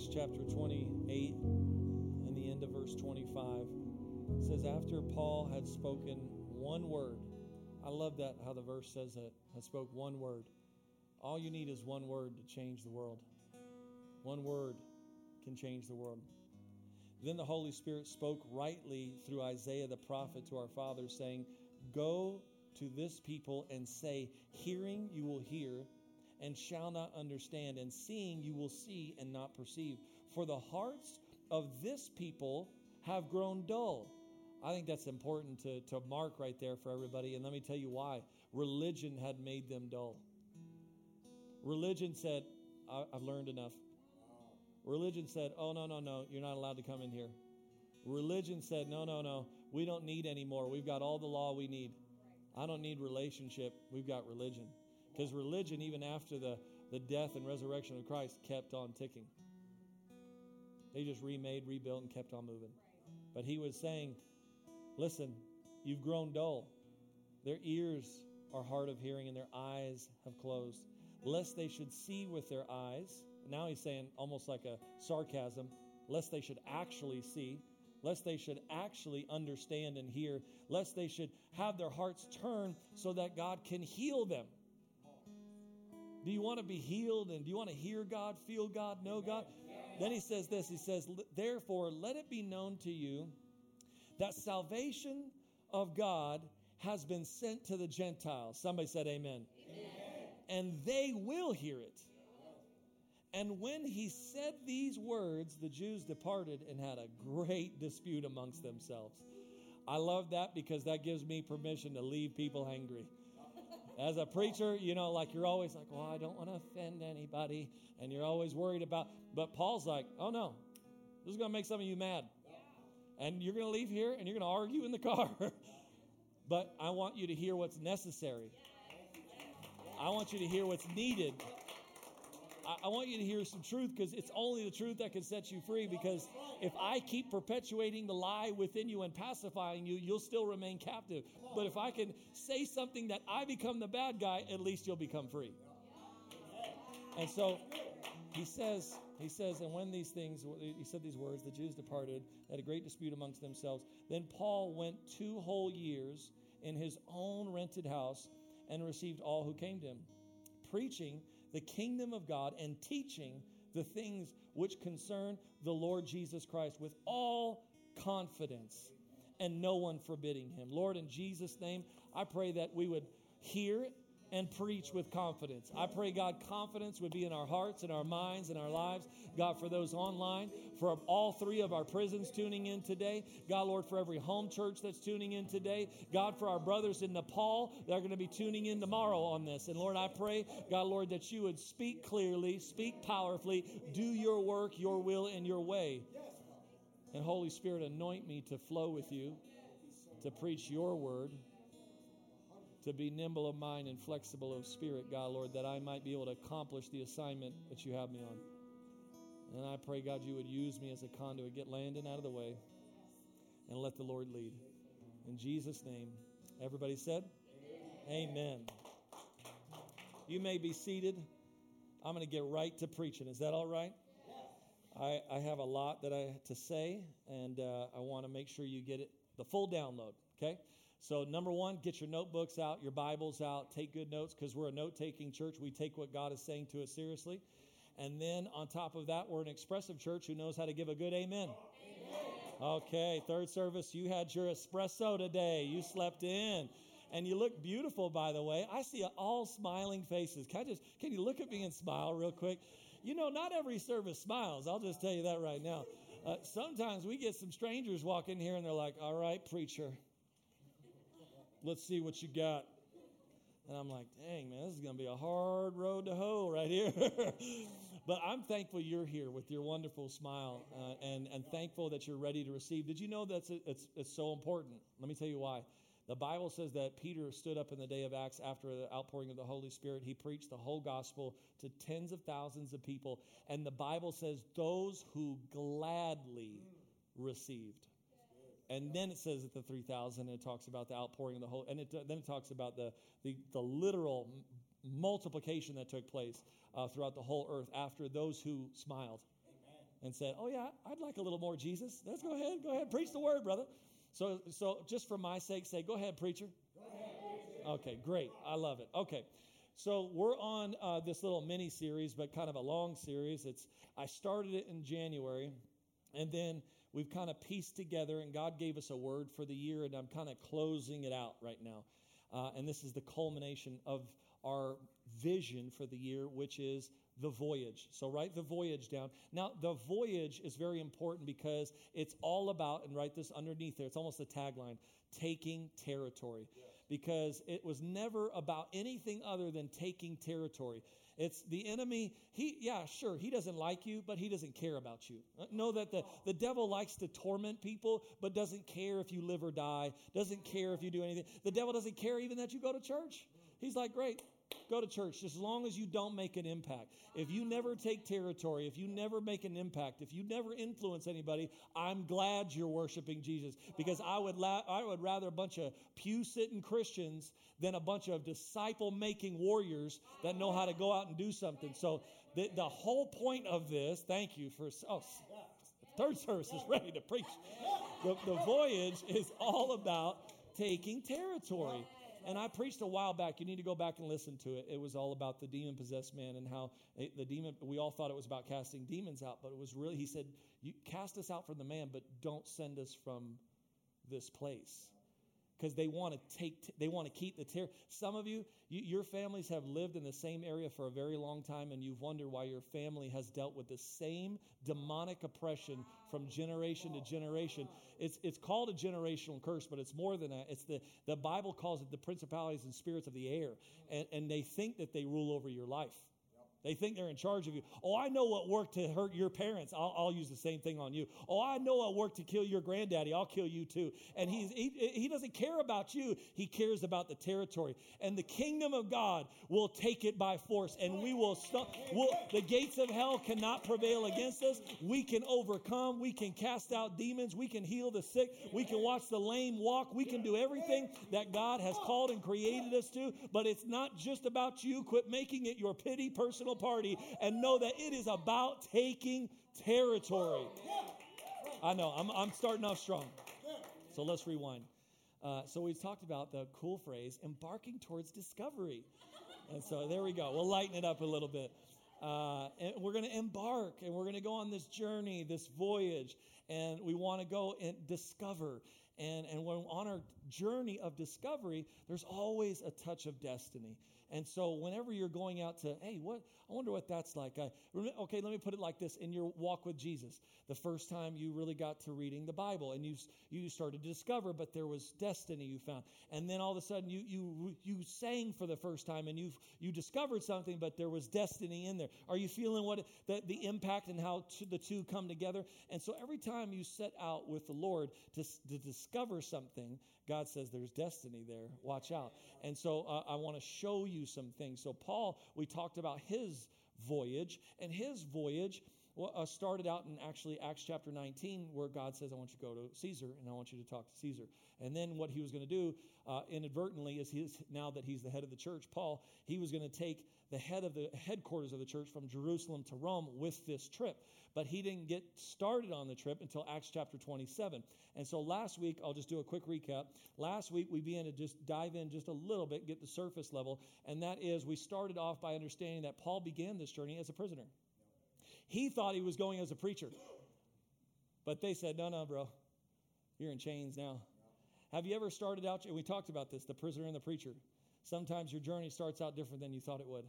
Acts chapter 28 and the end of verse 25. It says, After Paul had spoken one word, I love that how the verse says that, I spoke one word. All you need is one word to change the world. One word can change the world. Then the Holy Spirit spoke rightly through Isaiah the prophet to our fathers, saying, Go to this people and say, Hearing you will hear and shall not understand, and seeing you will see and not perceive. For the hearts of this people have grown dull. I think that's important to, to mark right there for everybody. And let me tell you why. Religion had made them dull. Religion said, I've learned enough. Religion said, oh, no, no, no, you're not allowed to come in here. Religion said, no, no, no, we don't need any more. We've got all the law we need. I don't need relationship. We've got religion. Because religion, even after the, the death and resurrection of Christ, kept on ticking. They just remade, rebuilt, and kept on moving. But he was saying, listen, you've grown dull. Their ears are hard of hearing and their eyes have closed. Lest they should see with their eyes now he's saying almost like a sarcasm, lest they should actually see, lest they should actually understand and hear, lest they should have their hearts turn so that God can heal them. Do you want to be healed and do you want to hear God, feel God, know God? Then he says this He says, Therefore, let it be known to you that salvation of God has been sent to the Gentiles. Somebody said, Amen. amen. And they will hear it. And when he said these words, the Jews departed and had a great dispute amongst themselves. I love that because that gives me permission to leave people angry. As a preacher, you know, like you're always like, well, I don't want to offend anybody. And you're always worried about, but Paul's like, oh no, this is going to make some of you mad. And you're going to leave here and you're going to argue in the car. but I want you to hear what's necessary. I want you to hear what's needed I, I want you to hear some truth because it's only the truth that can set you free. Because if I keep perpetuating the lie within you and pacifying you, you'll still remain captive. But if I can say something that I become the bad guy, at least you'll become free. And so he says, he says, and when these things, he said these words, the Jews departed, had a great dispute amongst themselves. Then Paul went two whole years in his own rented house and received all who came to him preaching the kingdom of God and teaching the things which concern the Lord Jesus Christ with all confidence and no one forbidding him. Lord, in Jesus' name, I pray that we would hear and preach with confidence. I pray, God, confidence would be in our hearts and our minds and our lives. God, for those online, for all three of our prisons tuning in today. God, Lord, for every home church that's tuning in today. God, for our brothers in Nepal that are going to be tuning in tomorrow on this. And Lord, I pray, God, Lord, that you would speak clearly, speak powerfully, do your work, your will, and your way. And Holy Spirit, anoint me to flow with you, to preach your word to be nimble of mind and flexible of spirit, God, Lord, that I might be able to accomplish the assignment that you have me on. And I pray, God, you would use me as a conduit. Get Landon out of the way and let the Lord lead. In Jesus' name, everybody said, Amen. Amen. You may be seated. I'm going to get right to preaching. Is that all right? I, I have a lot that I to say, and uh, I want to make sure you get it the full download. Okay. So, number one, get your notebooks out, your Bibles out, take good notes because we're a note taking church. We take what God is saying to us seriously. And then on top of that, we're an expressive church who knows how to give a good amen. amen. Okay, third service, you had your espresso today. You slept in. And you look beautiful, by the way. I see all smiling faces. Can I just can you look at me and smile real quick? You know, not every service smiles. I'll just tell you that right now. Uh, sometimes we get some strangers walk in here and they're like, "All right, preacher, let's see what you got. And I'm like, dang, man, this is going to be a hard road to hoe right here. but I'm thankful you're here with your wonderful smile uh, and, and thankful that you're ready to receive. Did you know that's it's, it's so important? Let me tell you why. The Bible says that Peter stood up in the day of Acts after the outpouring of the Holy Spirit. He preached the whole gospel to tens of thousands of people. And the Bible says those who gladly received. And then it says at the 3,000, and it talks about the outpouring of the whole, and it, then it talks about the, the, the literal multiplication that took place uh, throughout the whole earth after those who smiled. Amen. and said, "Oh yeah, I'd like a little more Jesus. Let's go ahead, go ahead, preach the word, brother." So, so just for my sake, say, "Go ahead, preacher." Go ahead, preacher. Okay, great. I love it. Okay, so we're on uh, this little mini series, but kind of a long series. It's I started it in January, and then we've kind of pieced together, and God gave us a word for the year, and I'm kind of closing it out right now. Uh, and this is the culmination of our vision for the year, which is the voyage. So write the voyage down. Now, the voyage is very important because it's all about, and write this underneath there, it's almost a tagline taking territory. Because it was never about anything other than taking territory. It's the enemy. He, yeah, sure, he doesn't like you, but he doesn't care about you. Uh, know that the, the devil likes to torment people, but doesn't care if you live or die, doesn't care if you do anything. The devil doesn't care even that you go to church. He's like, great, go to church as long as you don't make an impact. If you never take territory, if you never make an impact, if you never influence anybody, I'm glad you're worshiping Jesus because I would la- I would rather a bunch of pew sitting Christians than a bunch of disciple making warriors that know how to go out and do something. So the, the whole point of this, thank you for oh, third service is ready to preach. The, the voyage is all about taking territory. And I preached a while back. You need to go back and listen to it. It was all about the demon possessed man and how eh, the demon, we all thought it was about casting demons out, but it was really, he said, you cast us out from the man, but don't send us from this place because they want to take they want to keep the terror some of you, you, your families have lived in the same area for a very long time and you've wondered why your family has dealt with the same demonic oppression from generation to generation. It's it's called a generational curse but it's more than that. It's the the bible calls it the principalities and spirits of the air and, and they think that they rule over your life they think they're in charge of you. Oh, I know what worked to hurt your parents. I'll, I'll, use the same thing on you. Oh, I know what worked to kill your granddaddy. I'll kill you too. And he's, he, he doesn't care about you. He cares about the territory. And the kingdom of God will take it by force. And we will stop. We'll, the gates of hell cannot prevail against us. We can overcome. We can cast out demons. We can heal the sick. We can watch the lame walk. We can do everything that God has called and created us to. But it's not just about you. Quit making it your pity personal party and know that it is about taking territory. I know, I'm, I'm starting off strong. So let's rewind. Uh, so we've talked about the cool phrase, embarking towards discovery. And so there we go. We'll lighten it up a little bit. Uh, and we're going to embark and we're going to go on this journey, this voyage, and we want to go and discover. And, and when on our journey of discovery, there's always a touch of destiny. And so, whenever you're going out to, hey, what? I wonder what that's like. I, okay, let me put it like this: in your walk with Jesus, the first time you really got to reading the Bible, and you you started to discover, but there was destiny you found, and then all of a sudden you you you sang for the first time, and you you discovered something, but there was destiny in there. Are you feeling what the, the impact and how the two come together? And so, every time you set out with the Lord to to discover something, God says there's destiny there. Watch out. And so uh, I want to show you some things. So, Paul, we talked about his voyage, and his voyage uh, started out in actually Acts chapter 19, where God says, I want you to go to Caesar and I want you to talk to Caesar. And then what he was going to do uh, inadvertently is his, now that he's the head of the church, Paul, he was going to take the head of the headquarters of the church from Jerusalem to Rome with this trip. But he didn't get started on the trip until Acts chapter 27. And so last week, I'll just do a quick recap. Last week, we began to just dive in just a little bit, get the surface level. And that is, we started off by understanding that Paul began this journey as a prisoner. He thought he was going as a preacher. But they said, no, no, bro, you're in chains now. Have you ever started out, we talked about this, the prisoner and the preacher. Sometimes your journey starts out different than you thought it would,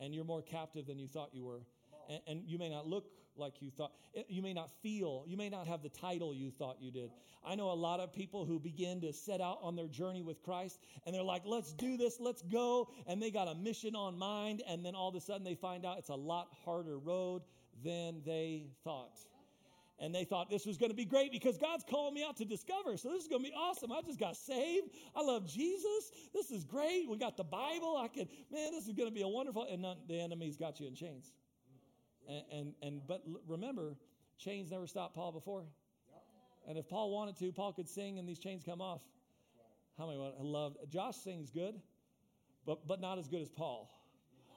and you're more captive than you thought you were. And, and you may not look like you thought. Eh, you may not feel, you may not have the title you thought you did. I know a lot of people who begin to set out on their journey with Christ and they're like, let's do this, let's go. And they got a mission on mind. And then all of a sudden they find out it's a lot harder road than they thought. And they thought this was going to be great because God's calling me out to discover. So this is going to be awesome. I just got saved. I love Jesus. This is great. We got the Bible. I can, man, this is going to be a wonderful. And the enemy's got you in chains. And, and, and but remember, chains never stopped Paul before. And if Paul wanted to, Paul could sing and these chains come off. How many I love Josh sings good, but but not as good as Paul.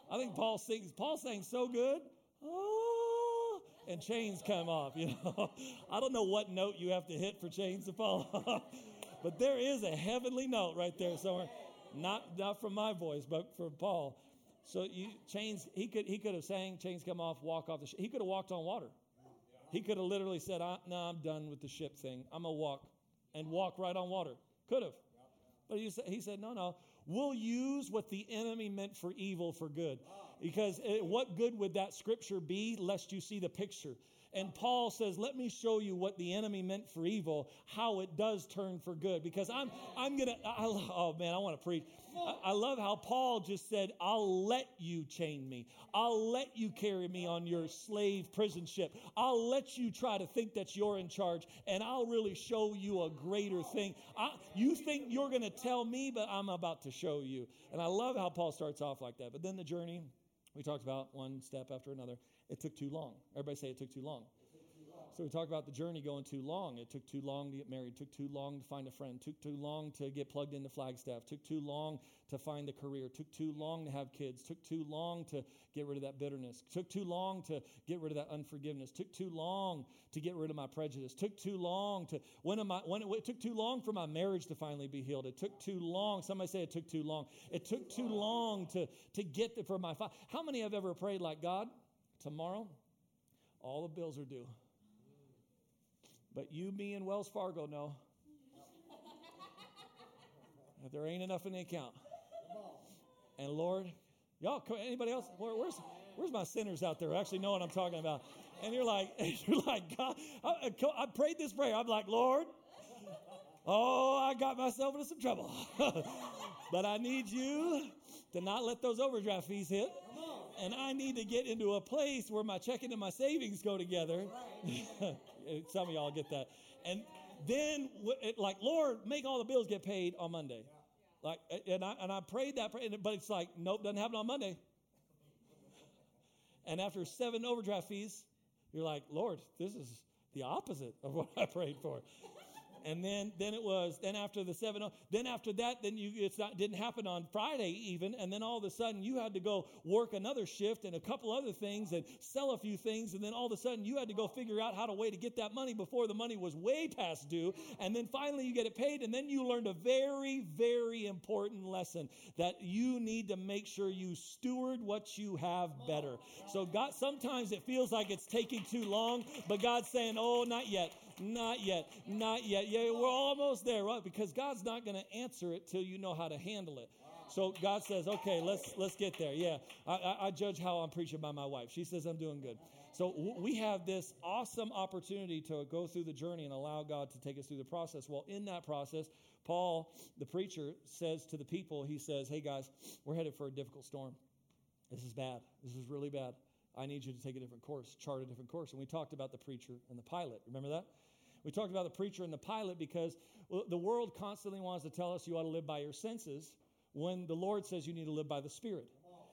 I think Paul sings. Paul sings so good. Oh, and chains come off. You know, I don't know what note you have to hit for chains to fall off, but there is a heavenly note right there somewhere. Not not from my voice, but from Paul. So you chains. He could he could have sang chains come off, walk off the ship. He could have walked on water. He could have literally said, "No, I'm done with the ship thing. I'm gonna walk and walk right on water." Could have, but he said, he said, "No, no. We'll use what the enemy meant for evil for good." Because uh, what good would that scripture be, lest you see the picture? And Paul says, let me show you what the enemy meant for evil, how it does turn for good. Because I'm, I'm going to, oh man, I want to preach. I, I love how Paul just said, I'll let you chain me. I'll let you carry me on your slave prison ship. I'll let you try to think that you're in charge, and I'll really show you a greater thing. I, you think you're going to tell me, but I'm about to show you. And I love how Paul starts off like that. But then the journey, we talked about one step after another. It took too long. Everybody say it took too long. So we talked about the journey going too long. It took too long to get married. Took too long to find a friend. Took too long to get plugged into Flagstaff. Took too long to find the career. Took too long to have kids. Took too long to get rid of that bitterness. Took too long to get rid of that unforgiveness. Took too long to get rid of my prejudice. Took too long to when am I when it, it took too long for my marriage to finally be healed. It took too long. Somebody say it took too long. It took too long to to get for my How many have ever prayed like God? Tomorrow, all the bills are due. But you, me, and Wells Fargo know that there ain't enough in the account. And Lord, y'all, anybody else? Where, where's where's my sinners out there actually know what I'm talking about? And you're like, you're like, God, I, I prayed this prayer. I'm like, Lord, oh, I got myself into some trouble. but I need you to not let those overdraft fees hit. And I need to get into a place where my checking and my savings go together. Some of y'all get that. And then, like, Lord, make all the bills get paid on Monday. Like, and I, and I prayed that, but it's like, nope, doesn't happen on Monday. And after seven overdraft fees, you're like, Lord, this is the opposite of what I prayed for and then then it was then after the seven then after that then you it's not didn't happen on friday even. And then all of a sudden you had to go work another shift and a couple other things and sell a few things. And then all of a sudden you had to go figure out how to way to get that money before the money was way past due. And then finally you get it paid. And then you learned a very very important lesson that you need to make sure you steward what you have better. So god sometimes it feels like it's taking too long but god's saying oh not yet not yet. Not yet. Yeah, we're almost there, right? Because God's not going to answer it till you know how to handle it. So God says, okay, let's let's get there. Yeah, I, I, I judge how I'm preaching by my wife. She says I'm doing good. So w- we have this awesome opportunity to go through the journey and allow God to take us through the process. Well, in that process, Paul, the preacher, says to the people, he says, "Hey guys, we're headed for a difficult storm. This is bad. This is really bad. I need you to take a different course, chart a different course." And we talked about the preacher and the pilot. Remember that? We talked about the preacher and the pilot because the world constantly wants to tell us you ought to live by your senses when the Lord says you need to live by the Spirit.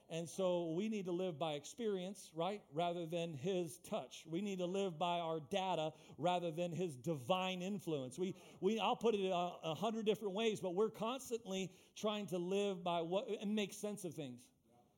And so we need to live by experience, right? Rather than his touch. We need to live by our data rather than his divine influence. We, we I'll put it a, a hundred different ways, but we're constantly trying to live by what and make sense of things.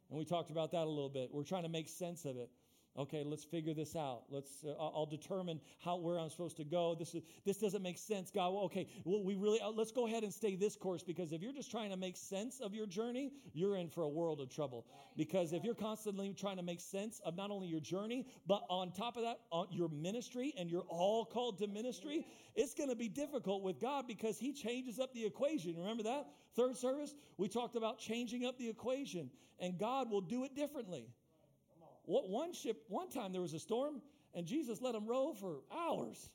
And we talked about that a little bit. We're trying to make sense of it. Okay, let's figure this out. Let's. Uh, I'll determine how where I'm supposed to go. This is this doesn't make sense, God. Well, okay, well, we really uh, let's go ahead and stay this course because if you're just trying to make sense of your journey, you're in for a world of trouble. Because if you're constantly trying to make sense of not only your journey, but on top of that, on your ministry, and you're all called to ministry, it's going to be difficult with God because He changes up the equation. Remember that third service we talked about changing up the equation, and God will do it differently one ship, one time there was a storm, and Jesus let them row for hours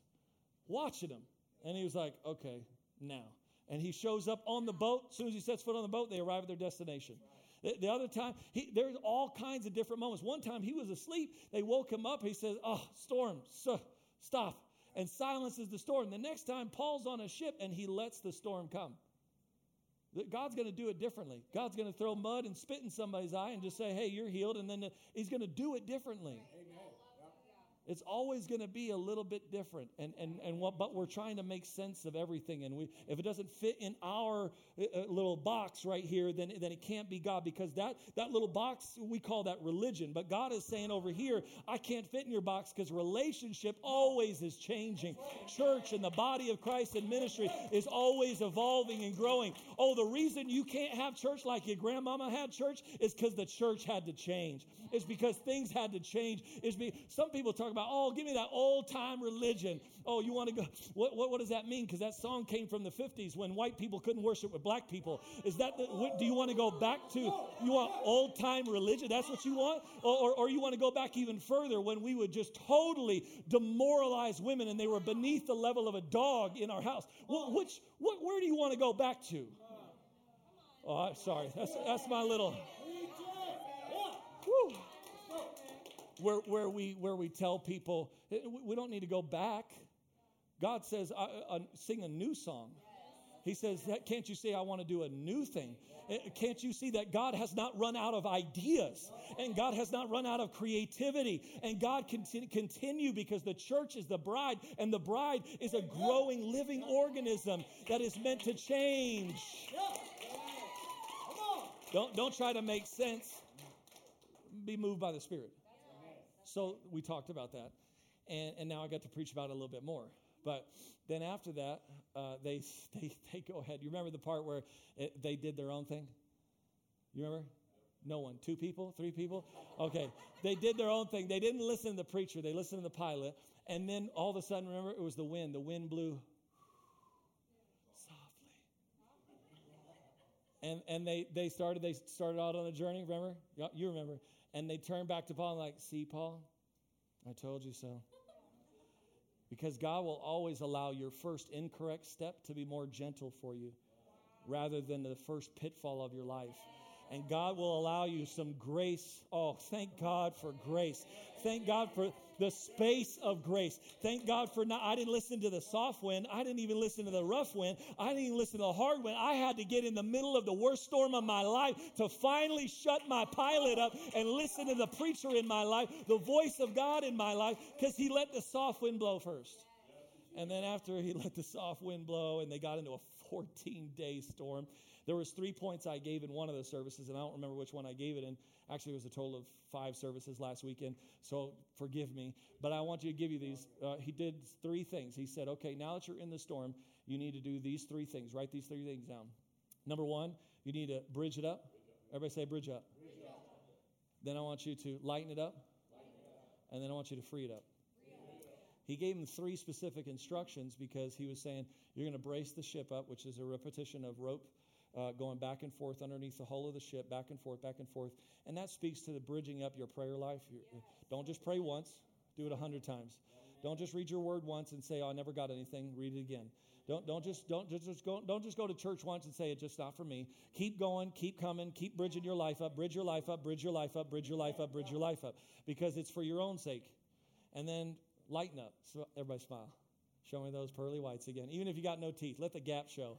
watching them. And he was like, okay, now. And he shows up on the boat. As soon as he sets foot on the boat, they arrive at their destination. The, the other time, he, there's all kinds of different moments. One time he was asleep. They woke him up. He says, oh, storm, so, stop. And silences the storm. The next time, Paul's on a ship and he lets the storm come. God's going to do it differently. God's going to throw mud and spit in somebody's eye and just say, hey, you're healed. And then he's going to do it differently. It's always going to be a little bit different. And, and, and what, but we're trying to make sense of everything. And we, if it doesn't fit in our uh, uh, little box right here, then, then it can't be God because that, that little box, we call that religion. But God is saying over here, I can't fit in your box because relationship always is changing. Church and the body of Christ and ministry is always evolving and growing. Oh, the reason you can't have church like your grandmama had church is because the church had to change. It's because things had to change. It's be, some people talk about, oh, give me that old time religion. Oh, you want to go? What, what, what, does that mean? Because that song came from the 50s when white people couldn't worship with black people. Is that the, what, do you want to go back to? You want old time religion? That's what you want? Or, or, or you want to go back even further when we would just totally demoralize women and they were beneath the level of a dog in our house? Well, which, what, where do you want to go back to? Oh, sorry. That's, that's my little. Whew. Where, where, we, where we tell people, we don't need to go back. God says, uh, uh, sing a new song. He says, Can't you see I want to do a new thing? Eh, can't you see that God has not run out of ideas and God has not run out of creativity and God can continue because the church is the bride and the bride is a growing living organism that is meant to change. Don't, don't try to make sense. Be moved by the Spirit. So we talked about that. And, and now I got to preach about it a little bit more. But then after that, uh, they, they, they go ahead. You remember the part where it, they did their own thing? You remember? No one. Two people? Three people? Okay. They did their own thing. They didn't listen to the preacher, they listened to the pilot. And then all of a sudden, remember, it was the wind. The wind blew softly. and and they they started they started out on a journey remember you remember and they turn back to paul and like see paul i told you so because god will always allow your first incorrect step to be more gentle for you rather than the first pitfall of your life and God will allow you some grace. Oh, thank God for grace. Thank God for the space of grace. Thank God for not, I didn't listen to the soft wind. I didn't even listen to the rough wind. I didn't even listen to the hard wind. I had to get in the middle of the worst storm of my life to finally shut my pilot up and listen to the preacher in my life, the voice of God in my life, because he let the soft wind blow first. And then after he let the soft wind blow and they got into a 14 day storm, there was three points I gave in one of the services, and I don't remember which one I gave it in. Actually, it was a total of five services last weekend, so forgive me. But I want you to give you these. Uh, he did three things. He said, okay, now that you're in the storm, you need to do these three things. Write these three things down. Number one, you need to bridge it up. Everybody say bridge up. Bridge up. Then I want you to lighten it up. Lighten it up. And then I want you to free it up. He gave him three specific instructions because he was saying, You're going to brace the ship up, which is a repetition of rope uh, going back and forth underneath the hull of the ship, back and forth, back and forth. And that speaks to the bridging up your prayer life. Yes. Don't just pray once, do it a hundred times. Don't just read your word once and say, oh, I never got anything. Read it again. Don't, don't, just, don't, just, just go, don't just go to church once and say, it's just not for me. Keep going, keep coming, keep bridging your life up, bridge your life up, bridge your life up, bridge your life up, bridge your life up, because it's for your own sake. And then lighten up. So everybody smile. Show me those pearly whites again. Even if you got no teeth, let the gap show.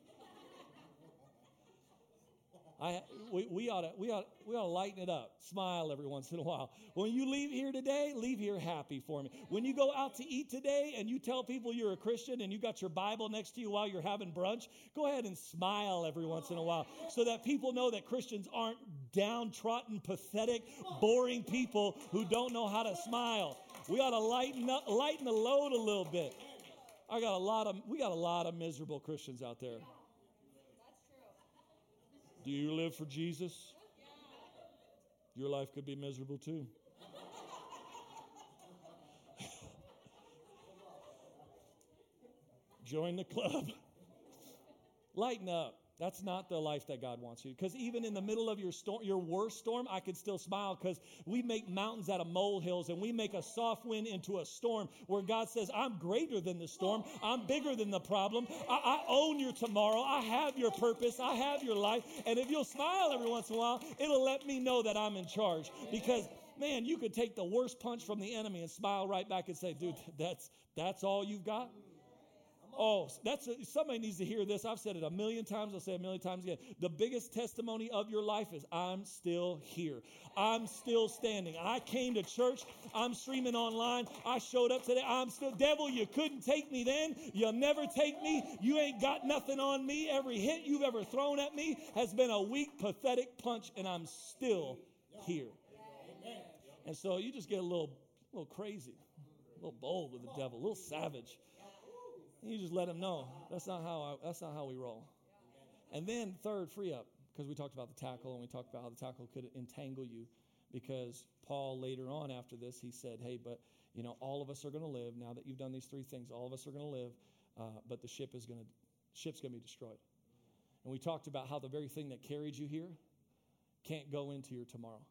I, we, we, ought to, we, ought, we ought to lighten it up, smile every once in a while. When you leave here today, leave here happy for me. When you go out to eat today and you tell people you're a Christian and you got your Bible next to you while you're having brunch, go ahead and smile every once in a while so that people know that Christians aren't downtrodden, pathetic, boring people who don't know how to smile. We ought to lighten up, lighten the load a little bit. I got a lot of, we got a lot of miserable Christians out there. Do you live for Jesus? Your life could be miserable too. Join the club. Lighten up. That's not the life that God wants you. Because even in the middle of your storm, your worst storm, I could still smile because we make mountains out of molehills and we make a soft wind into a storm where God says, I'm greater than the storm. I'm bigger than the problem. I, I own your tomorrow. I have your purpose. I have your life. And if you'll smile every once in a while, it'll let me know that I'm in charge. Because man, you could take the worst punch from the enemy and smile right back and say, dude, that's that's all you've got. Oh, that's a, somebody needs to hear this. I've said it a million times. I'll say it a million times again. The biggest testimony of your life is I'm still here. I'm still standing. I came to church. I'm streaming online. I showed up today. I'm still devil. You couldn't take me then. You'll never take me. You ain't got nothing on me. Every hit you've ever thrown at me has been a weak, pathetic punch, and I'm still here. And so you just get a little, little crazy, a little bold with the devil, a little savage. You just let them know that's not how I, that's not how we roll. And then third, free up because we talked about the tackle and we talked about how the tackle could entangle you. Because Paul later on after this he said, "Hey, but you know all of us are going to live now that you've done these three things. All of us are going to live, uh, but the ship is going to ship's going to be destroyed." And we talked about how the very thing that carried you here can't go into your tomorrow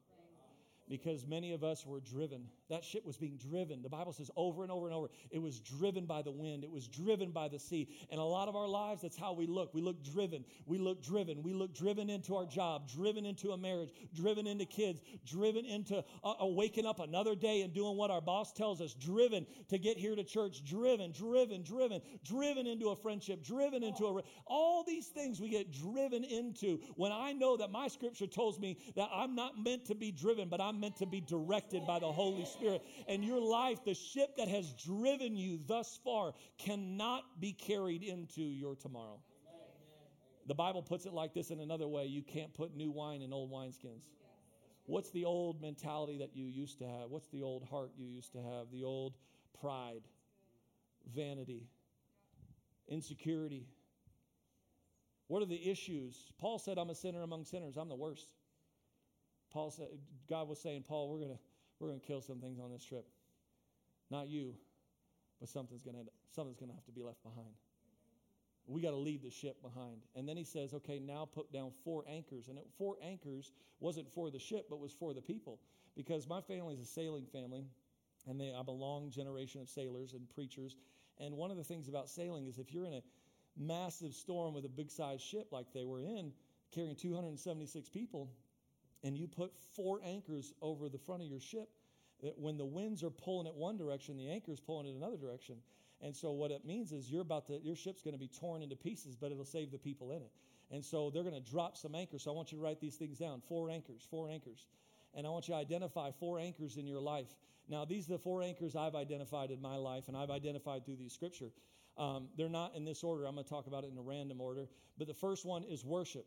because many of us were driven. That ship was being driven. The Bible says over and over and over, it was driven by the wind, it was driven by the sea. And a lot of our lives, that's how we look. We look driven. We look driven. We look driven into our job, driven into a marriage, driven into kids, driven into uh, waking up another day and doing what our boss tells us, driven to get here to church, driven, driven, driven, driven into a friendship, driven into a. All these things we get driven into when I know that my scripture tells me that I'm not meant to be driven, but I'm meant to be directed by the Holy Spirit. And your life, the ship that has driven you thus far, cannot be carried into your tomorrow. The Bible puts it like this in another way you can't put new wine in old wineskins. What's the old mentality that you used to have? What's the old heart you used to have? The old pride, vanity, insecurity. What are the issues? Paul said, I'm a sinner among sinners. I'm the worst. Paul said, God was saying, Paul, we're gonna we're gonna kill some things on this trip. Not you, but something's gonna something's gonna have to be left behind. We got to leave the ship behind. And then he says, okay, now put down four anchors. And it, four anchors wasn't for the ship, but was for the people. Because my family is a sailing family, and they, I'm a long generation of sailors and preachers. And one of the things about sailing is if you're in a massive storm with a big sized ship like they were in, carrying 276 people, and you put four anchors over the front of your ship, that when the winds are pulling it one direction, the anchor is pulling it another direction. And so what it means is you're about to your ship's going to be torn into pieces, but it'll save the people in it. And so they're going to drop some anchors. So I want you to write these things down. Four anchors, four anchors. And I want you to identify four anchors in your life. Now, these are the four anchors I've identified in my life, and I've identified through the scripture. Um, they're not in this order. I'm going to talk about it in a random order. But the first one is worship,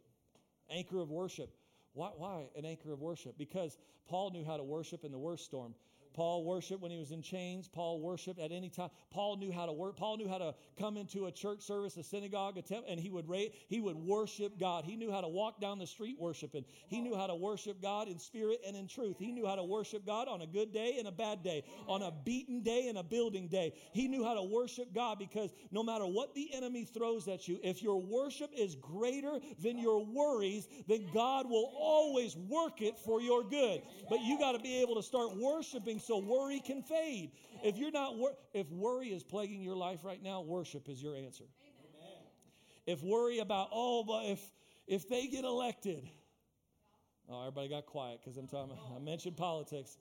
anchor of worship. Why, why an anchor of worship? Because Paul knew how to worship in the worst storm. Paul worshiped when he was in chains. Paul worshiped at any time. Paul knew how to work. Paul knew how to come into a church service, a synagogue, a temple, and he would rate, he would worship God. He knew how to walk down the street worshiping. He knew how to worship God in spirit and in truth. He knew how to worship God on a good day and a bad day, on a beaten day and a building day. He knew how to worship God because no matter what the enemy throws at you, if your worship is greater than your worries, then God will always work it for your good. But you got to be able to start worshiping so worry can fade. If you're not wor- if worry is plaguing your life right now, worship is your answer. Amen. If worry about oh, but if if they get elected, oh, everybody got quiet because I'm talking. I mentioned politics.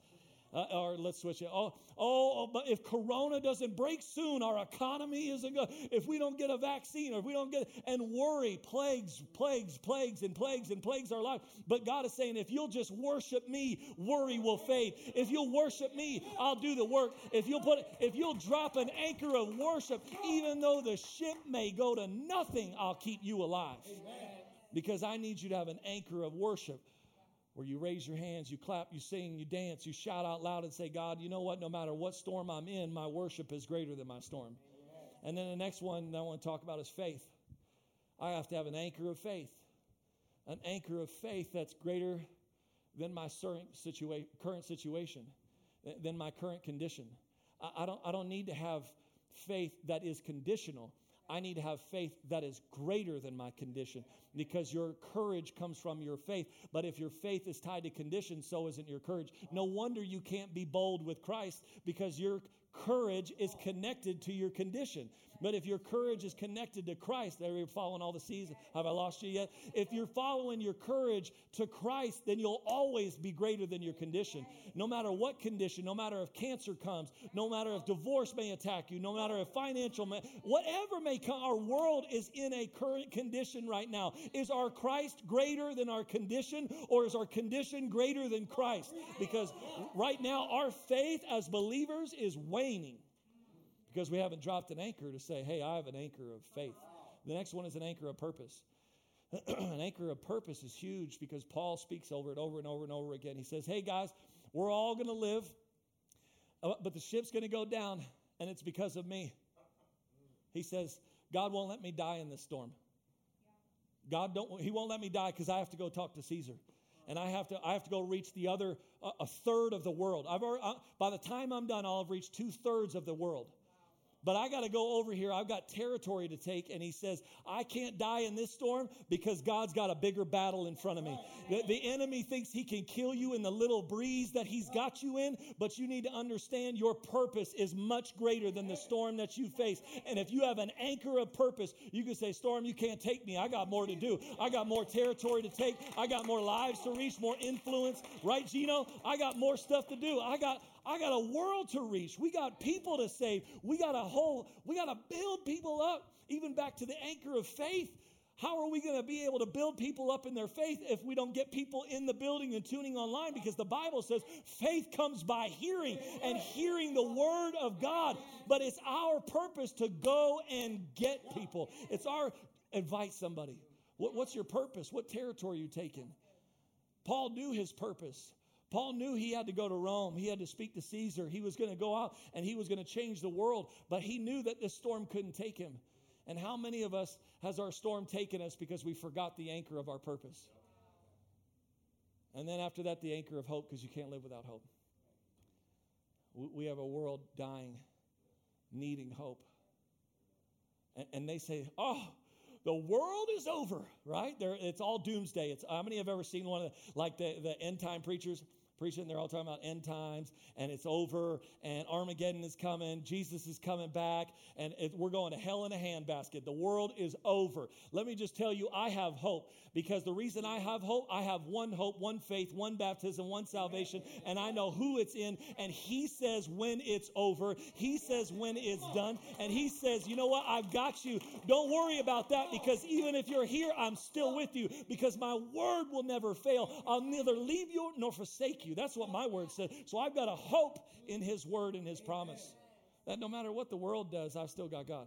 Uh, or let's switch it. Oh, oh, oh, but if Corona doesn't break soon, our economy isn't good. If we don't get a vaccine, or if we don't get, and worry plagues, plagues, plagues, and plagues and plagues our life. But God is saying, if you'll just worship me, worry will fade. If you'll worship me, I'll do the work. If you'll put, if you'll drop an anchor of worship, even though the ship may go to nothing, I'll keep you alive. Because I need you to have an anchor of worship where you raise your hands, you clap, you sing, you dance, you shout out loud and say, God, you know what? No matter what storm I'm in, my worship is greater than my storm. And then the next one I want to talk about is faith. I have to have an anchor of faith, an anchor of faith that's greater than my current situation, than my current condition. I, don't, I don't need to have faith that is conditional. I need to have faith that is greater than my condition because your courage comes from your faith. But if your faith is tied to condition, so isn't your courage. No wonder you can't be bold with Christ because your courage is connected to your condition. But if your courage is connected to Christ, are you following all the seas? Have I lost you yet? If you're following your courage to Christ, then you'll always be greater than your condition. No matter what condition, no matter if cancer comes, no matter if divorce may attack you, no matter if financial, may, whatever may come, our world is in a current condition right now. Is our Christ greater than our condition, or is our condition greater than Christ? Because right now, our faith as believers is waning because we haven't dropped an anchor to say, hey, I have an anchor of faith. The next one is an anchor of purpose. an anchor of purpose is huge because Paul speaks over it over and over and over again. He says, hey, guys, we're all going to live, uh, but the ship's going to go down, and it's because of me. He says, God won't let me die in this storm. God don't, he won't let me die because I have to go talk to Caesar and I have to I have to go reach the other uh, a third of the world. I've already, uh, by the time I'm done, I'll have reached two thirds of the world but I got to go over here. I've got territory to take. And he says, I can't die in this storm because God's got a bigger battle in front of me. The, the, enemy thinks he can kill you in the little breeze that he's got you in, but you need to understand your purpose is much greater than the storm that you face. And if you have an anchor of purpose, you can say, Storm, you can't take me. I got more to do. I got more territory to take. I got more lives to reach, more influence. Right, Gino? I got more stuff to do. I got I got a world to reach. We got people to save. We got a whole, we got to build people up, even back to the anchor of faith. How are we going to be able to build people up in their faith if we don't get people in the building and tuning online? Because the Bible says faith comes by hearing and hearing the word of God. But it's our purpose to go and get people. It's our invite somebody. What, what's your purpose? What territory are you taking? Paul knew his purpose. Paul knew he had to go to Rome. He had to speak to Caesar. He was going to go out and he was going to change the world, but he knew that this storm couldn't take him. And how many of us has our storm taken us because we forgot the anchor of our purpose? And then after that, the anchor of hope because you can't live without hope. We have a world dying, needing hope. And, they say, oh, the world is over, right? There, it's all doomsday. It's how many have ever seen one of the, like the, the end time preachers? Preaching. They're all talking about end times and it's over and Armageddon is coming. Jesus is coming back and it, we're going to hell in a handbasket. The world is over. Let me just tell you, I have hope because the reason I have hope, I have one hope, one faith, one baptism, one salvation, and I know who it's in. And He says when it's over, He says when it's done, and He says, you know what, I've got you. Don't worry about that because even if you're here, I'm still with you because my word will never fail. I'll neither leave you nor forsake you you. That's what my word said. So I've got a hope in His word and His promise that no matter what the world does, I've still got God.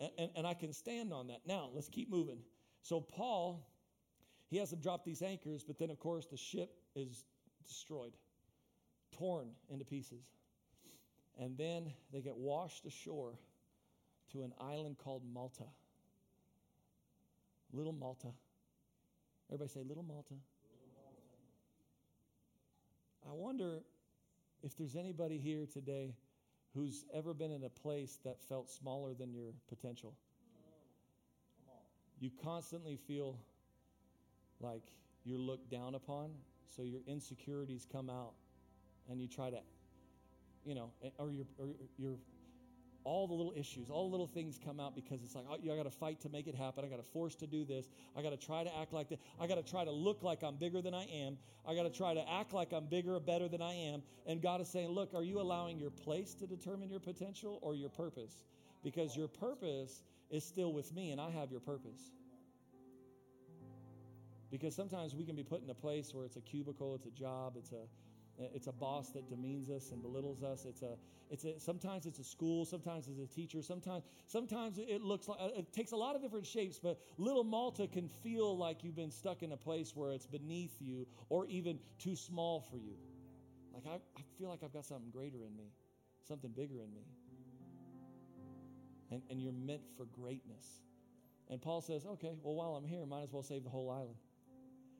And, and, and, I can stand on that. Now, let's keep moving. So, Paul, he has to drop these anchors, but then, of course, the ship is destroyed, torn into pieces. And then they get washed ashore to an island called Malta. Little Malta. Everybody say, Little Malta. I wonder if there's anybody here today who's ever been in a place that felt smaller than your potential. You constantly feel like you're looked down upon, so your insecurities come out and you try to, you know, or you're, or you're all the little issues, all the little things come out because it's like, oh, I got to fight to make it happen. I got to force to do this. I got to try to act like that. I got to try to look like I'm bigger than I am. I got to try to act like I'm bigger or better than I am. And God is saying, look, are you allowing your place to determine your potential or your purpose? Because your purpose is still with me and I have your purpose. Because sometimes we can be put in a place where it's a cubicle, it's a job, it's a it's a boss that demeans us and belittles us. It's a, it's a, sometimes it's a school, sometimes it's a teacher, sometimes, sometimes it looks like, it takes a lot of different shapes, but little Malta can feel like you've been stuck in a place where it's beneath you or even too small for you. Like, I, I feel like I've got something greater in me, something bigger in me. And, and you're meant for greatness. And Paul says, okay, well, while I'm here, might as well save the whole island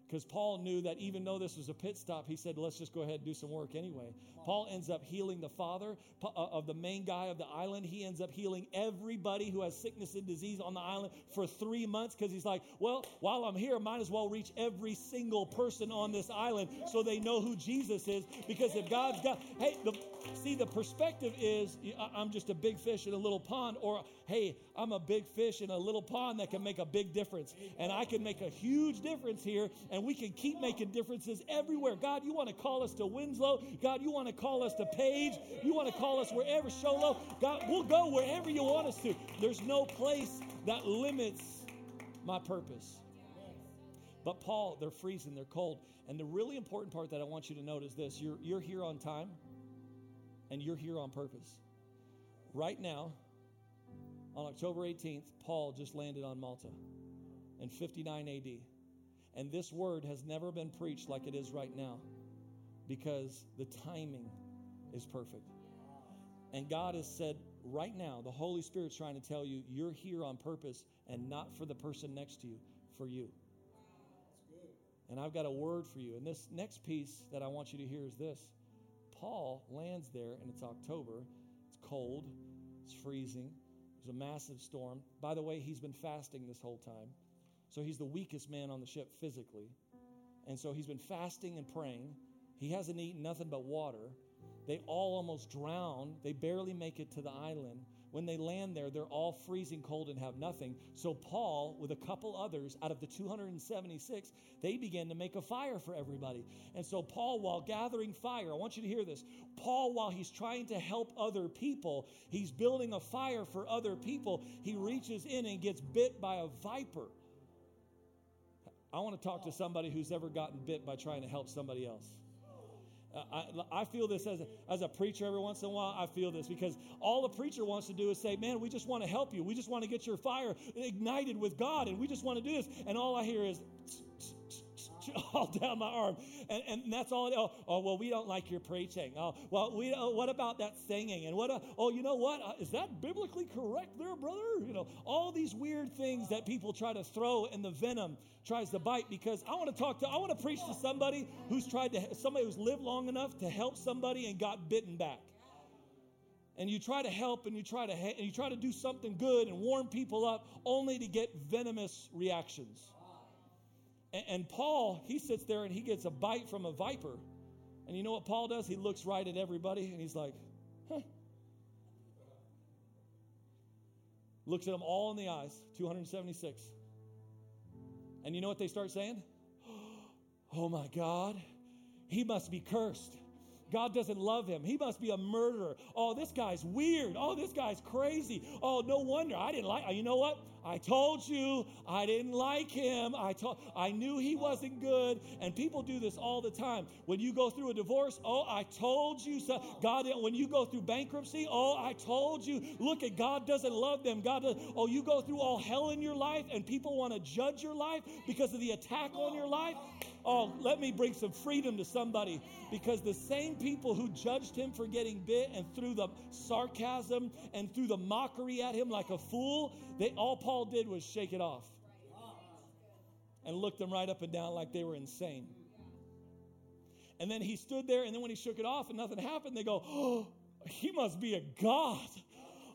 because Paul knew that even though this was a pit stop, he said, let's just go ahead and do some work anyway. Paul ends up healing the father uh, of the main guy of the island. He ends up healing everybody who has sickness and disease on the island for three months because he's like, well, while I'm here, might as well reach every single person on this island so they know who Jesus is. Because if God's got, hey, the, See, the perspective is I'm just a big fish in a little pond, or hey, I'm a big fish in a little pond that can make a big difference. And I can make a huge difference here, and we can keep making differences everywhere. God, you want to call us to Winslow. God, you want to call us to Page. You want to call us wherever, Show Low. God, we'll go wherever you want us to. There's no place that limits my purpose. But Paul, they're freezing, they're cold. And the really important part that I want you to note is this you're, you're here on time and you're here on purpose. Right now, on October 18th, Paul just landed on Malta in 59 AD. And this word has never been preached like it is right now because the timing is perfect. And God has said, right now, the Holy Spirit's trying to tell you, you're here on purpose and not for the person next to you, for you. And I've got a word for you. And this next piece that I want you to hear is this Paul lands there, and it's October. It's cold, it's freezing. There's a massive storm. By the way, he's been fasting this whole time. So he's the weakest man on the ship physically. And so he's been fasting and praying. He hasn't eaten nothing but water. They all almost drown. They barely make it to the island. When they land there, they're all freezing cold and have nothing. So, Paul, with a couple others out of the 276, they began to make a fire for everybody. And so, Paul, while gathering fire, I want you to hear this. Paul, while he's trying to help other people, he's building a fire for other people. He reaches in and gets bit by a viper. I want to talk to somebody who's ever gotten bit by trying to help somebody else. I, I feel this as a, as a preacher every once in a while. I feel this because all a preacher wants to do is say, Man, we just want to help you. We just want to get your fire ignited with God, and we just want to do this. And all I hear is, all down my arm. And, and that's all. Oh, oh, well, we don't like your preaching. Oh, well, we oh, what about that singing? And what? Uh, oh, you know what? Uh, is that biblically correct there, brother? You know, all these weird things that people try to throw and the venom tries to bite because I want to talk to, I want to preach to somebody who's tried to, somebody who's lived long enough to help somebody and got bitten back and you try to help and you try to and you try to do something good and warm people up only to get venomous reactions and, and Paul, he sits there and he gets a bite from a viper. And you know what Paul does? He looks right at everybody and he's like, huh. Looks at them all in the eyes, 276. And you know what they start saying? Oh my God, he must be cursed. God doesn't love him. He must be a murderer. Oh, this guy's weird. Oh, this guy's crazy. Oh, no wonder. I didn't like you know what? I told you I didn't like him. I told I knew he wasn't good. And people do this all the time. When you go through a divorce, oh, I told you so. God when you go through bankruptcy, oh, I told you. Look at God doesn't love them. God does, oh, you go through all hell in your life and people want to judge your life because of the attack on your life. Oh, let me bring some freedom to somebody because the same people who judged him for getting bit and threw the sarcasm and threw the mockery at him like a fool, they all Paul did was shake it off and looked them right up and down like they were insane. And then he stood there, and then when he shook it off and nothing happened, they go, Oh, he must be a God.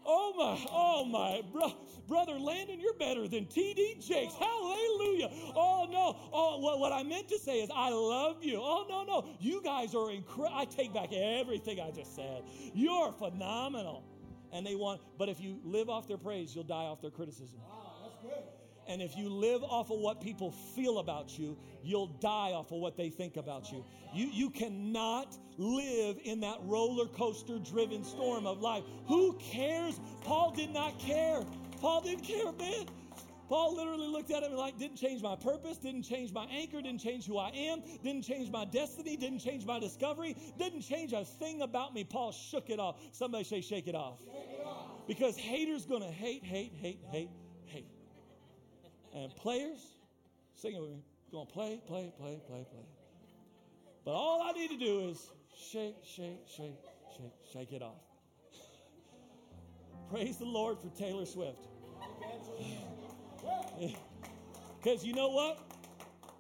Oh my, oh my, bro, brother Landon, you're better than TD Jakes. Hallelujah. Oh no. Oh, what, what I meant to say is I love you. Oh no, no. You guys are incredible. I take back everything I just said. You're phenomenal. And they want, but if you live off their praise, you'll die off their criticism. Wow, that's good. And if you live off of what people feel about you, you'll die off of what they think about you. You, you cannot live in that roller coaster driven storm of life. Who cares? Paul did not care. Paul didn't care a bit. Paul literally looked at him and like, didn't change my purpose, didn't change my anchor, didn't change who I am, didn't change my destiny, didn't change my discovery, didn't change a thing about me. Paul shook it off. Somebody say, shake it off. Shake it off. Because haters gonna hate, hate, hate, hate, hate, and players, sing it with me. Going to play, play, play, play, play. But all I need to do is shake, shake, shake, shake, shake it off. Praise the Lord for Taylor Swift. Because you know what?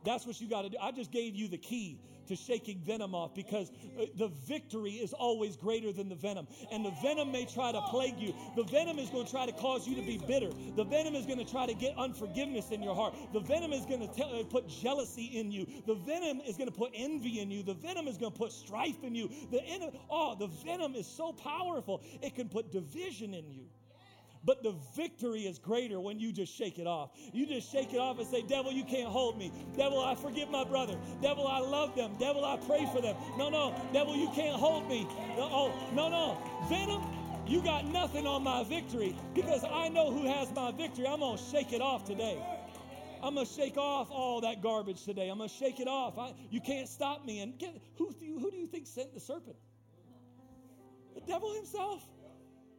That's what you got to do. I just gave you the key to shaking venom off because uh, the victory is always greater than the venom. And the venom may try to plague you. The venom is going to try to cause you to be bitter. The venom is going to try to get unforgiveness in your heart. The venom is going to tell, uh, put jealousy in you. The venom is going to put envy in you. The venom is going to put strife in you. The oh, the venom is so powerful. It can put division in you. But the victory is greater when you just shake it off. You just shake it off and say, Devil, you can't hold me. Devil, I forgive my brother. Devil, I love them. Devil, I pray for them. No, no. Devil, you can't hold me. Oh, no, no. Venom, you got nothing on my victory because I know who has my victory. I'm going to shake it off today. I'm to shake off all that garbage today. I'm to shake it off. I, you can't stop me. And get, who, do you, who do you think sent the serpent? The devil himself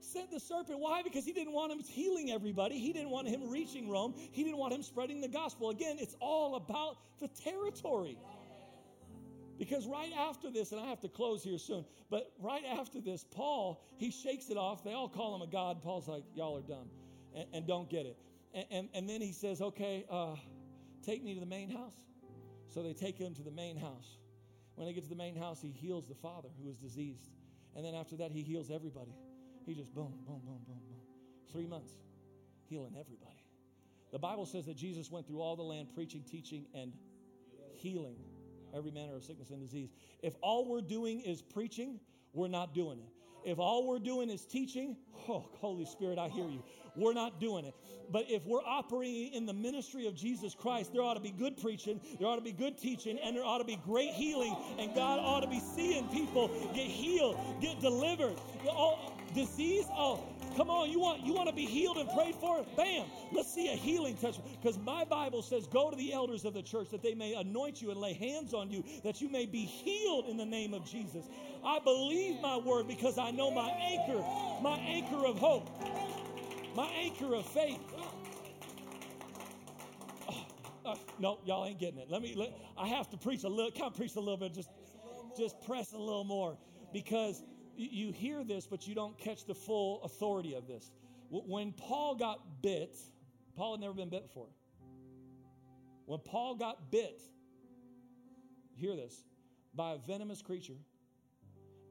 sent the serpent. Why? Because he didn't want him healing everybody. He didn't want him reaching Rome. He didn't want him spreading the gospel. Again, it's all about the territory. Because right after this, and I have to close here soon, but right after this, Paul, he shakes it off. They all call him a god. Paul's like, y'all are dumb and, and don't get it. And, and, and, then he says, okay, uh, take me to the main house. So they take him to the main house. When they get to the main house, he heals the father who is diseased. And then after that, he heals everybody. He just boom, boom, boom, boom, boom. Three months, healing everybody. The Bible says that Jesus went through all the land preaching, teaching, and healing every manner of sickness and disease. If all we're doing is preaching, we're not doing it. If all we're doing is teaching, oh, Holy Spirit, I hear you. We're not doing it. But if we're operating in the ministry of Jesus Christ, there ought to be good preaching, there ought to be good teaching, and there ought to be great healing, and God ought to be seeing people get healed, get delivered. All, disease, oh, Come on, you want you want to be healed and prayed for? Bam! Let's see a healing touch. Because my Bible says, "Go to the elders of the church that they may anoint you and lay hands on you, that you may be healed in the name of Jesus." I believe my word because I know my anchor, my anchor of hope, my anchor of faith. Oh, uh, no, y'all ain't getting it. Let me. Let, I have to preach a little. Of preach a little bit. Just, just press a little more because you hear this, but you don't catch the full authority of this. When Paul got bit, Paul had never been bit before. When Paul got bit, hear this, by a venomous creature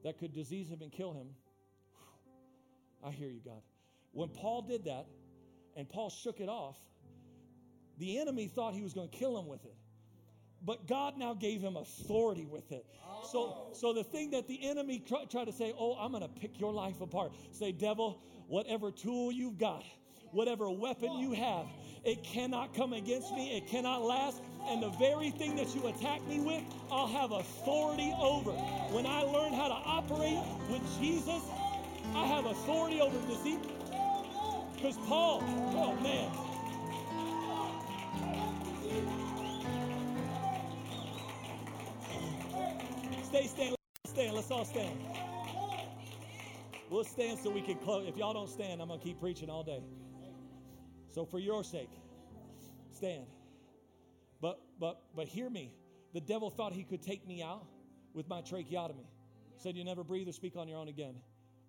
that could disease him and kill him. I hear you, God. When Paul did that and Paul shook it off, the enemy thought he was going to kill him with it. But God now gave him authority with it. So, oh. so the thing that the enemy try, try to say, oh, I'm going to pick your life apart. Say, devil, whatever tool you've got, whatever weapon you have, it cannot come against me. It cannot last. And the very thing that you attack me with, I'll have authority over. When I learn how to operate with Jesus, I have authority over disease. Because Paul, oh man. Stay stand. Let's stand. Let's all stand. We'll stand so we can close. If y'all don't stand, I'm going to keep preaching all day. So for your sake, stand. But but but hear me. The devil thought he could take me out with my tracheotomy. Said you never breathe or speak on your own again.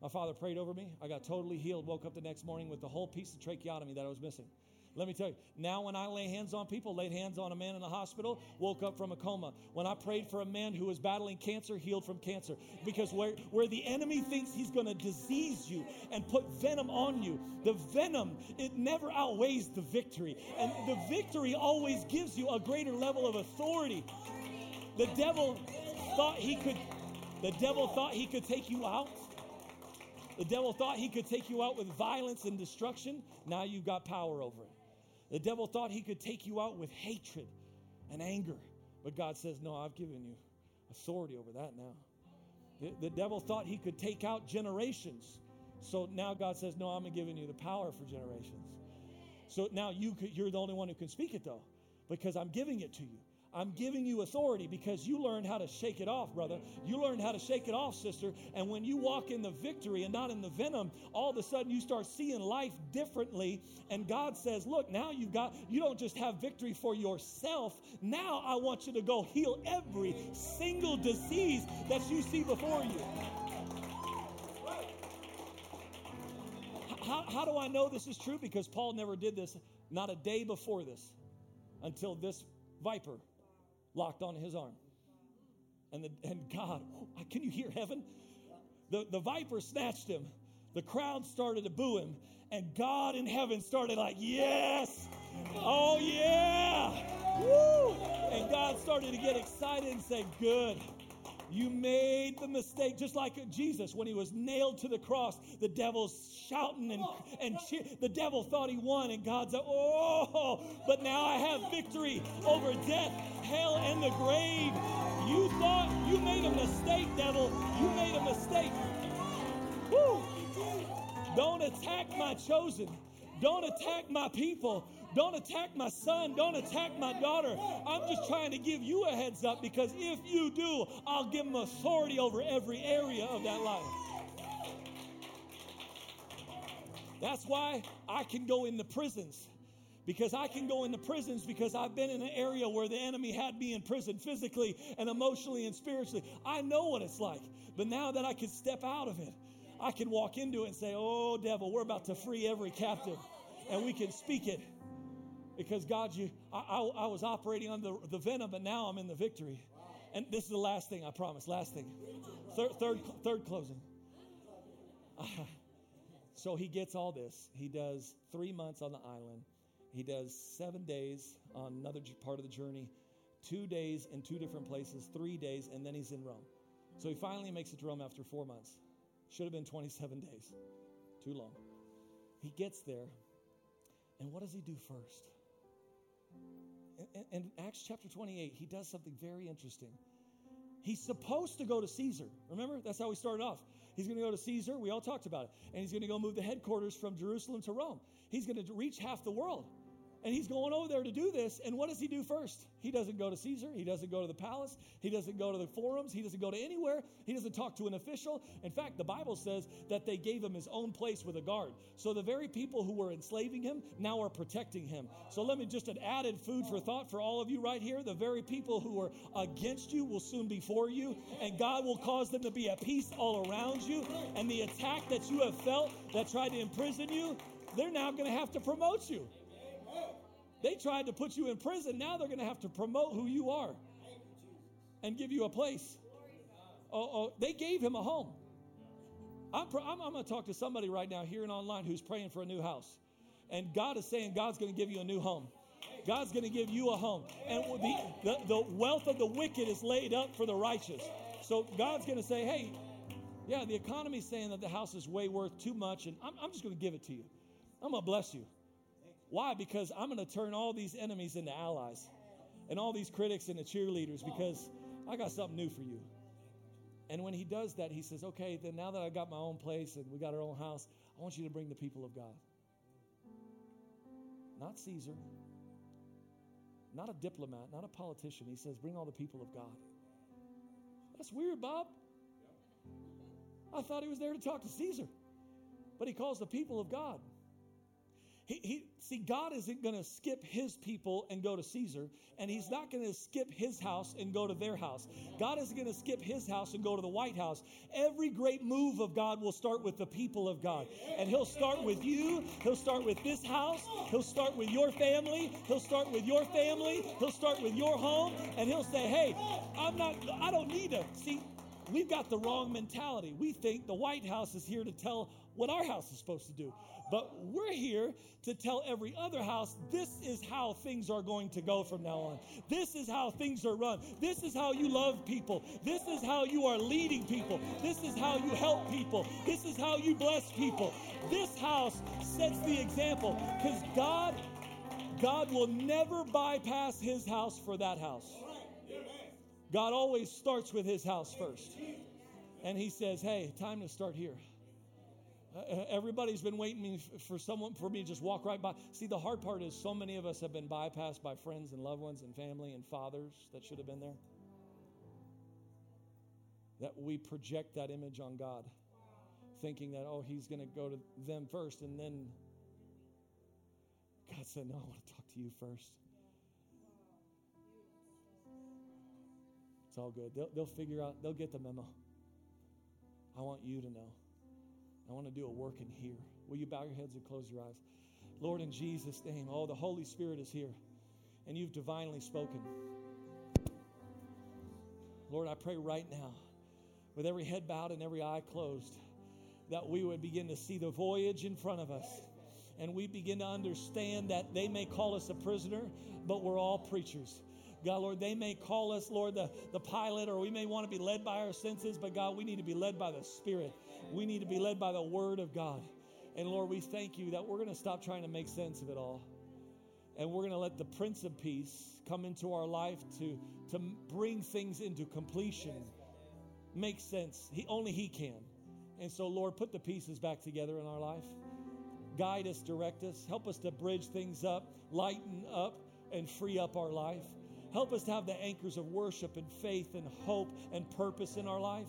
My father prayed over me. I got totally healed. Woke up the next morning with the whole piece of tracheotomy that I was missing. Let me tell you, now when I lay hands on people, laid hands on a man in the hospital, woke up from a coma. When I prayed for a man who was battling cancer, healed from cancer. Because where, where the enemy thinks he's going to disease you and put venom on you, the venom, it never outweighs the victory. And the victory always gives you a greater level of authority. The devil thought he could, the devil thought he could take you out. The devil thought he could take you out with violence and destruction. Now you've got power over it. The devil thought he could take you out with hatred and anger. But God says, No, I've given you authority over that now. The, the devil thought he could take out generations. So now God says, No, I'm giving you the power for generations. So now you could, you're the only one who can speak it, though, because I'm giving it to you. I'm giving you authority because you learned how to shake it off, brother. You learned how to shake it off, sister. And when you walk in the victory and not in the venom, all of a sudden you start seeing life differently. And God says, Look, now you've got, you don't just have victory for yourself. Now I want you to go heal every single disease that you see before you. How, how do I know this is true? Because Paul never did this, not a day before this, until this viper locked on his arm. And, the, and God, can you hear heaven? The, the viper snatched him. The crowd started to boo him. And God in heaven started like, yes. Oh, yeah. Woo. And God started to get excited and say, good. You made the mistake, just like Jesus when he was nailed to the cross. The devil's shouting and, and cheer. the devil thought he won, and God said, Oh, but now I have victory over death, hell, and the grave. You thought you made a mistake, devil. You made a mistake. Woo. Don't attack my chosen. Don't attack my people. Don't attack my son. Don't attack my daughter. I'm just trying to give you a heads up because if you do, I'll give them authority over every area of that life. That's why I can go in the prisons. Because I can go into prisons because I've been in an area where the enemy had me in prison physically and emotionally and spiritually. I know what it's like. But now that I can step out of it, I can walk into it and say, Oh, devil, we're about to free every captive. And we can speak it because God, you, I, I, I was operating on the, the venom, but now I'm in the victory. And this is the last thing, I promise. Last thing. Third, third, third closing. so he gets all this. He does three months on the island. He does seven days on another part of the journey, two days in two different places, three days, and then he's in Rome. So he finally makes it to Rome after four months. Should have been 27 days. Too long. He gets there, and what does he do first? In, Acts chapter 28, he does something very interesting. He's supposed to go to Caesar. Remember? That's how we started off. He's going to go to Caesar. We all talked about it. And he's going to go move the headquarters from Jerusalem to Rome. He's going to reach half the world. And he's going over there to do this. And what does he do first? He doesn't go to Caesar. He doesn't go to the palace. He doesn't go to the forums. He doesn't go to anywhere. He doesn't talk to an official. In fact, the Bible says that they gave him his own place with a guard. So the very people who were enslaving him now are protecting him. So let me just an added food for thought for all of you right here. The very people who are against you will soon be for you. And God will cause them to be at peace all around you. And the attack that you have felt that tried to imprison you, they're now going to have to promote you. They tried to put you in prison. Now they're going to have to promote who you are and give you a place. Oh, oh they gave him a home. I'm, I'm, I'm going to talk to somebody right now here and online who's praying for a new house. And God is saying God's going to give you a new home. God's going to give you a home. And the, the, the wealth of the wicked is laid up for the righteous. So God's going to say, hey, yeah, the economy's saying that the house is way worth too much, and I'm, I'm just going to give it to you. I'm going to bless you. Why? Because I'm going to turn all these enemies into allies and all these critics into cheerleaders because I got something new for you. And when he does that, he says, okay, then now that I got my own place and we got our own house, I want you to bring the people of God. Not Caesar, not a diplomat, not a politician. He says, bring all the people of God. That's weird, Bob. I thought he was there to talk to Caesar, but he calls the people of God. He, he, see, God isn't going to skip his people and go to Caesar, and he's not going to skip his house and go to their house. God isn't going to skip his house and go to the White House. Every great move of God will start with the people of God. And he'll start with you, he'll start with this house, he'll start with your family, he'll start with your family, he'll start with your home, and he'll say, Hey, I'm not, I don't need to. See, we've got the wrong mentality. We think the White House is here to tell what our house is supposed to do. But we're here to tell every other house this is how things are going to go from now on. This is how things are run. This is how you love people. This is how you are leading people. This is how you help people. This is how you bless people. This house sets the example because God God will never bypass his house for that house. God always starts with his house first. And he says, "Hey, time to start here." Uh, everybody's been waiting for someone for me to just walk right by. See, the hard part is so many of us have been bypassed by friends and loved ones and family and fathers that should have been there. That we project that image on God, thinking that, oh, He's going to go to them first. And then God said, no, I want to talk to you first. It's all good. They'll, they'll figure out, they'll get the memo. I want you to know. I want to do a work in here. Will you bow your heads and close your eyes? Lord, in Jesus' name, oh, the Holy Spirit is here, and you've divinely spoken. Lord, I pray right now, with every head bowed and every eye closed, that we would begin to see the voyage in front of us. And we begin to understand that they may call us a prisoner, but we're all preachers. God, Lord, they may call us, Lord, the, the pilot, or we may want to be led by our senses, but God, we need to be led by the Spirit. We need to be led by the Word of God. And Lord, we thank you that we're going to stop trying to make sense of it all. And we're going to let the Prince of Peace come into our life to, to bring things into completion, make sense. He, only He can. And so, Lord, put the pieces back together in our life. Guide us, direct us, help us to bridge things up, lighten up, and free up our life. Help us to have the anchors of worship and faith and hope and purpose in our life.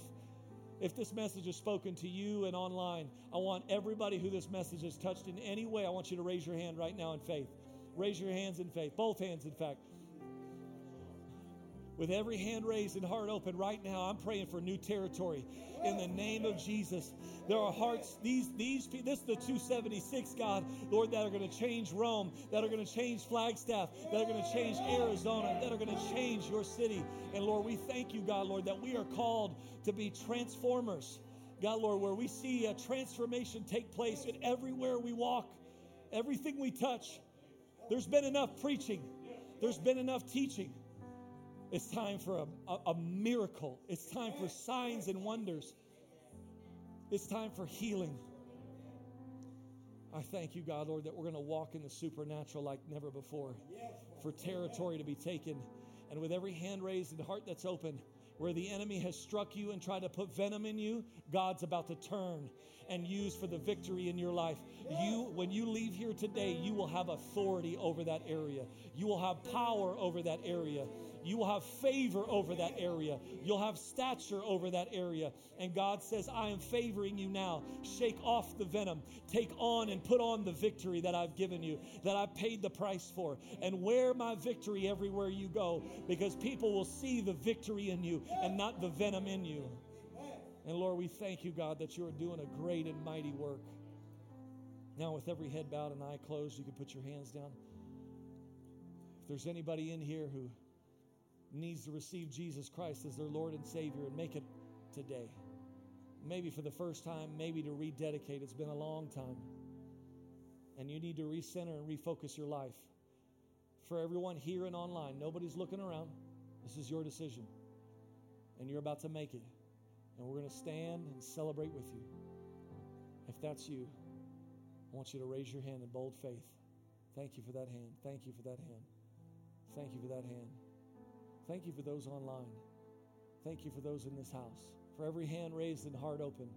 If this message is spoken to you and online, I want everybody who this message has touched in any way, I want you to raise your hand right now in faith. Raise your hands in faith, both hands, in fact. With every hand raised and heart open right now, I'm praying for new territory in the name of Jesus. There are hearts, these, these, this is the 276, God, Lord, that are going to change Rome, that are going to change Flagstaff, that are going to change Arizona, that are going to change your city. And Lord, we thank you, God, Lord, that we are called to be transformers. God, Lord, where we see a transformation take place in everywhere we walk, everything we touch. There's been enough preaching, there's been enough teaching. It's time for a, a, a, miracle. It's time for signs and wonders. It's time for healing. I thank you, God, Lord, that we're going to walk in the supernatural like never before. For territory to be taken. And with every hand raised and heart that's open, where the enemy has struck you and tried to put venom in you, God's about to turn and use for the victory in your life. You, when you leave here today, you will have authority over that area. You will have power over that area. You will have favor over that area. You'll have stature over that area. And God says, I am favoring you now. Shake off the venom. Take on and put on the victory that I've given you, that I paid the price for. And wear my victory everywhere you go because people will see the victory in you and not the venom in you. And Lord, we thank you, God, that you are doing a great and mighty work. Now, with every head bowed and eye closed, you can put your hands down. If there's anybody in here who needs to receive Jesus Christ as their Lord and Savior and make it today. Maybe for the first time, maybe to rededicate. It's been a long time. And you need to recenter and refocus your life. For everyone here and online, nobody's looking around. This is your decision. And you're about to make it. And we're going to stand and celebrate with you. If that's you, I want you to raise your hand in bold faith. Thank you for that hand. Thank you for that hand. Thank you for that hand. Thank you for those online. Thank you for those in this house. For every hand raised and heart open.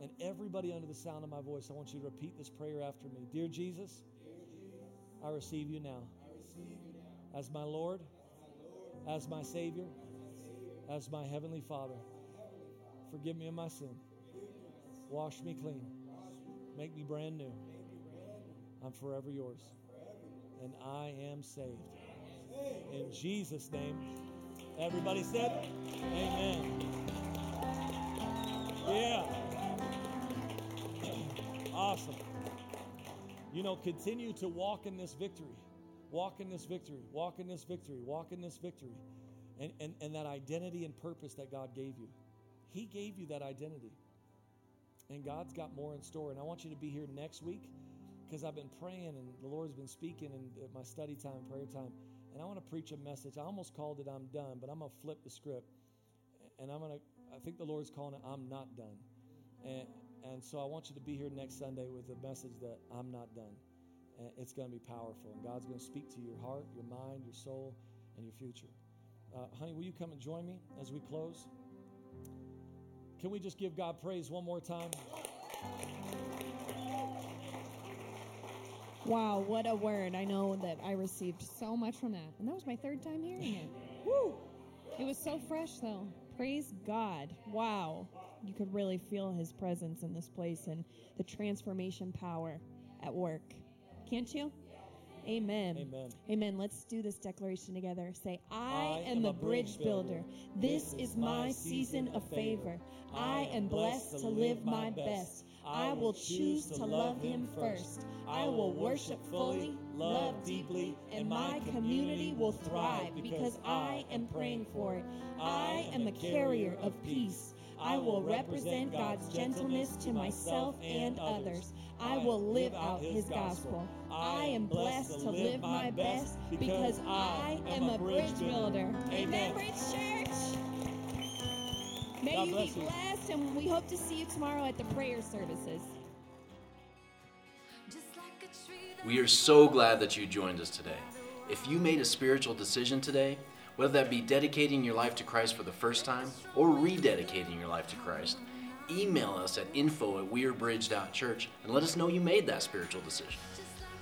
And everybody under the sound of my voice, I want you to repeat this prayer after me. Dear Jesus, Dear Jesus I, receive you now. I receive you now. As my Lord, as my, Lord, as my Savior, as my, as my Heavenly Father. Forgive me of my sin. Wash me clean. Make me brand new. I'm forever yours. And I am saved. In Jesus' name. Everybody said, Amen. Yeah. Awesome. You know, continue to walk in this victory. Walk in this victory. Walk in this victory. Walk in this victory. And, and, and that identity and purpose that God gave you. He gave you that identity. And God's got more in store. And I want you to be here next week because I've been praying and the Lord's been speaking in uh, my study time, prayer time and I want to preach a message. I almost called it I'm done, but I'm going to flip the script. And I'm going to, I think the Lord's calling it I'm not done. And, and so I want you to be here next Sunday with a message that I'm not done. And it's going to be powerful. And God's going to speak to your heart, your mind, your soul, and your future. Uh, honey, will you come and join me as we close? Can we just give God praise one more time? Wow, what a word. I know that I received so much from that. And that was my third time hearing it. Woo! It was so fresh, though. Praise God. Wow. You could really feel his presence in this place and the transformation power at work. Can't you? Amen. Amen. Amen. Let's do this declaration together. Say, I, I am, the bridge builder. This is my season of favor. I am blessed to live my best. I will choose to love Him first. I will worship fully, love deeply, and my community will thrive because I am praying for it. I am a carrier of peace. I will represent God's gentleness to myself and others. I will live out His gospel. I am blessed to live my best because I am a bridge builder. Amen, Bridge Church. May God you bless be you. and we hope to see you tomorrow at the prayer services. We are so glad that you joined us today. If you made a spiritual decision today, whether that be dedicating your life to Christ for the first time or rededicating your life to Christ, email us at info at wearebridge.church and let us know you made that spiritual decision.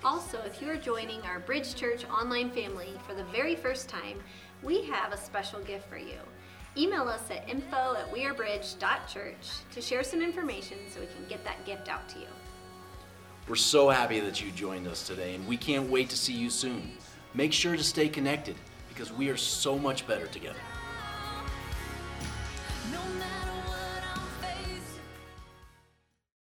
Also, if you are joining our Bridge Church online family for the very first time, we have a special gift for you. Email us at info at wearebridge.church to share some information so we can get that gift out to you. We're so happy that you joined us today and we can't wait to see you soon. Make sure to stay connected because we are so much better together. No matter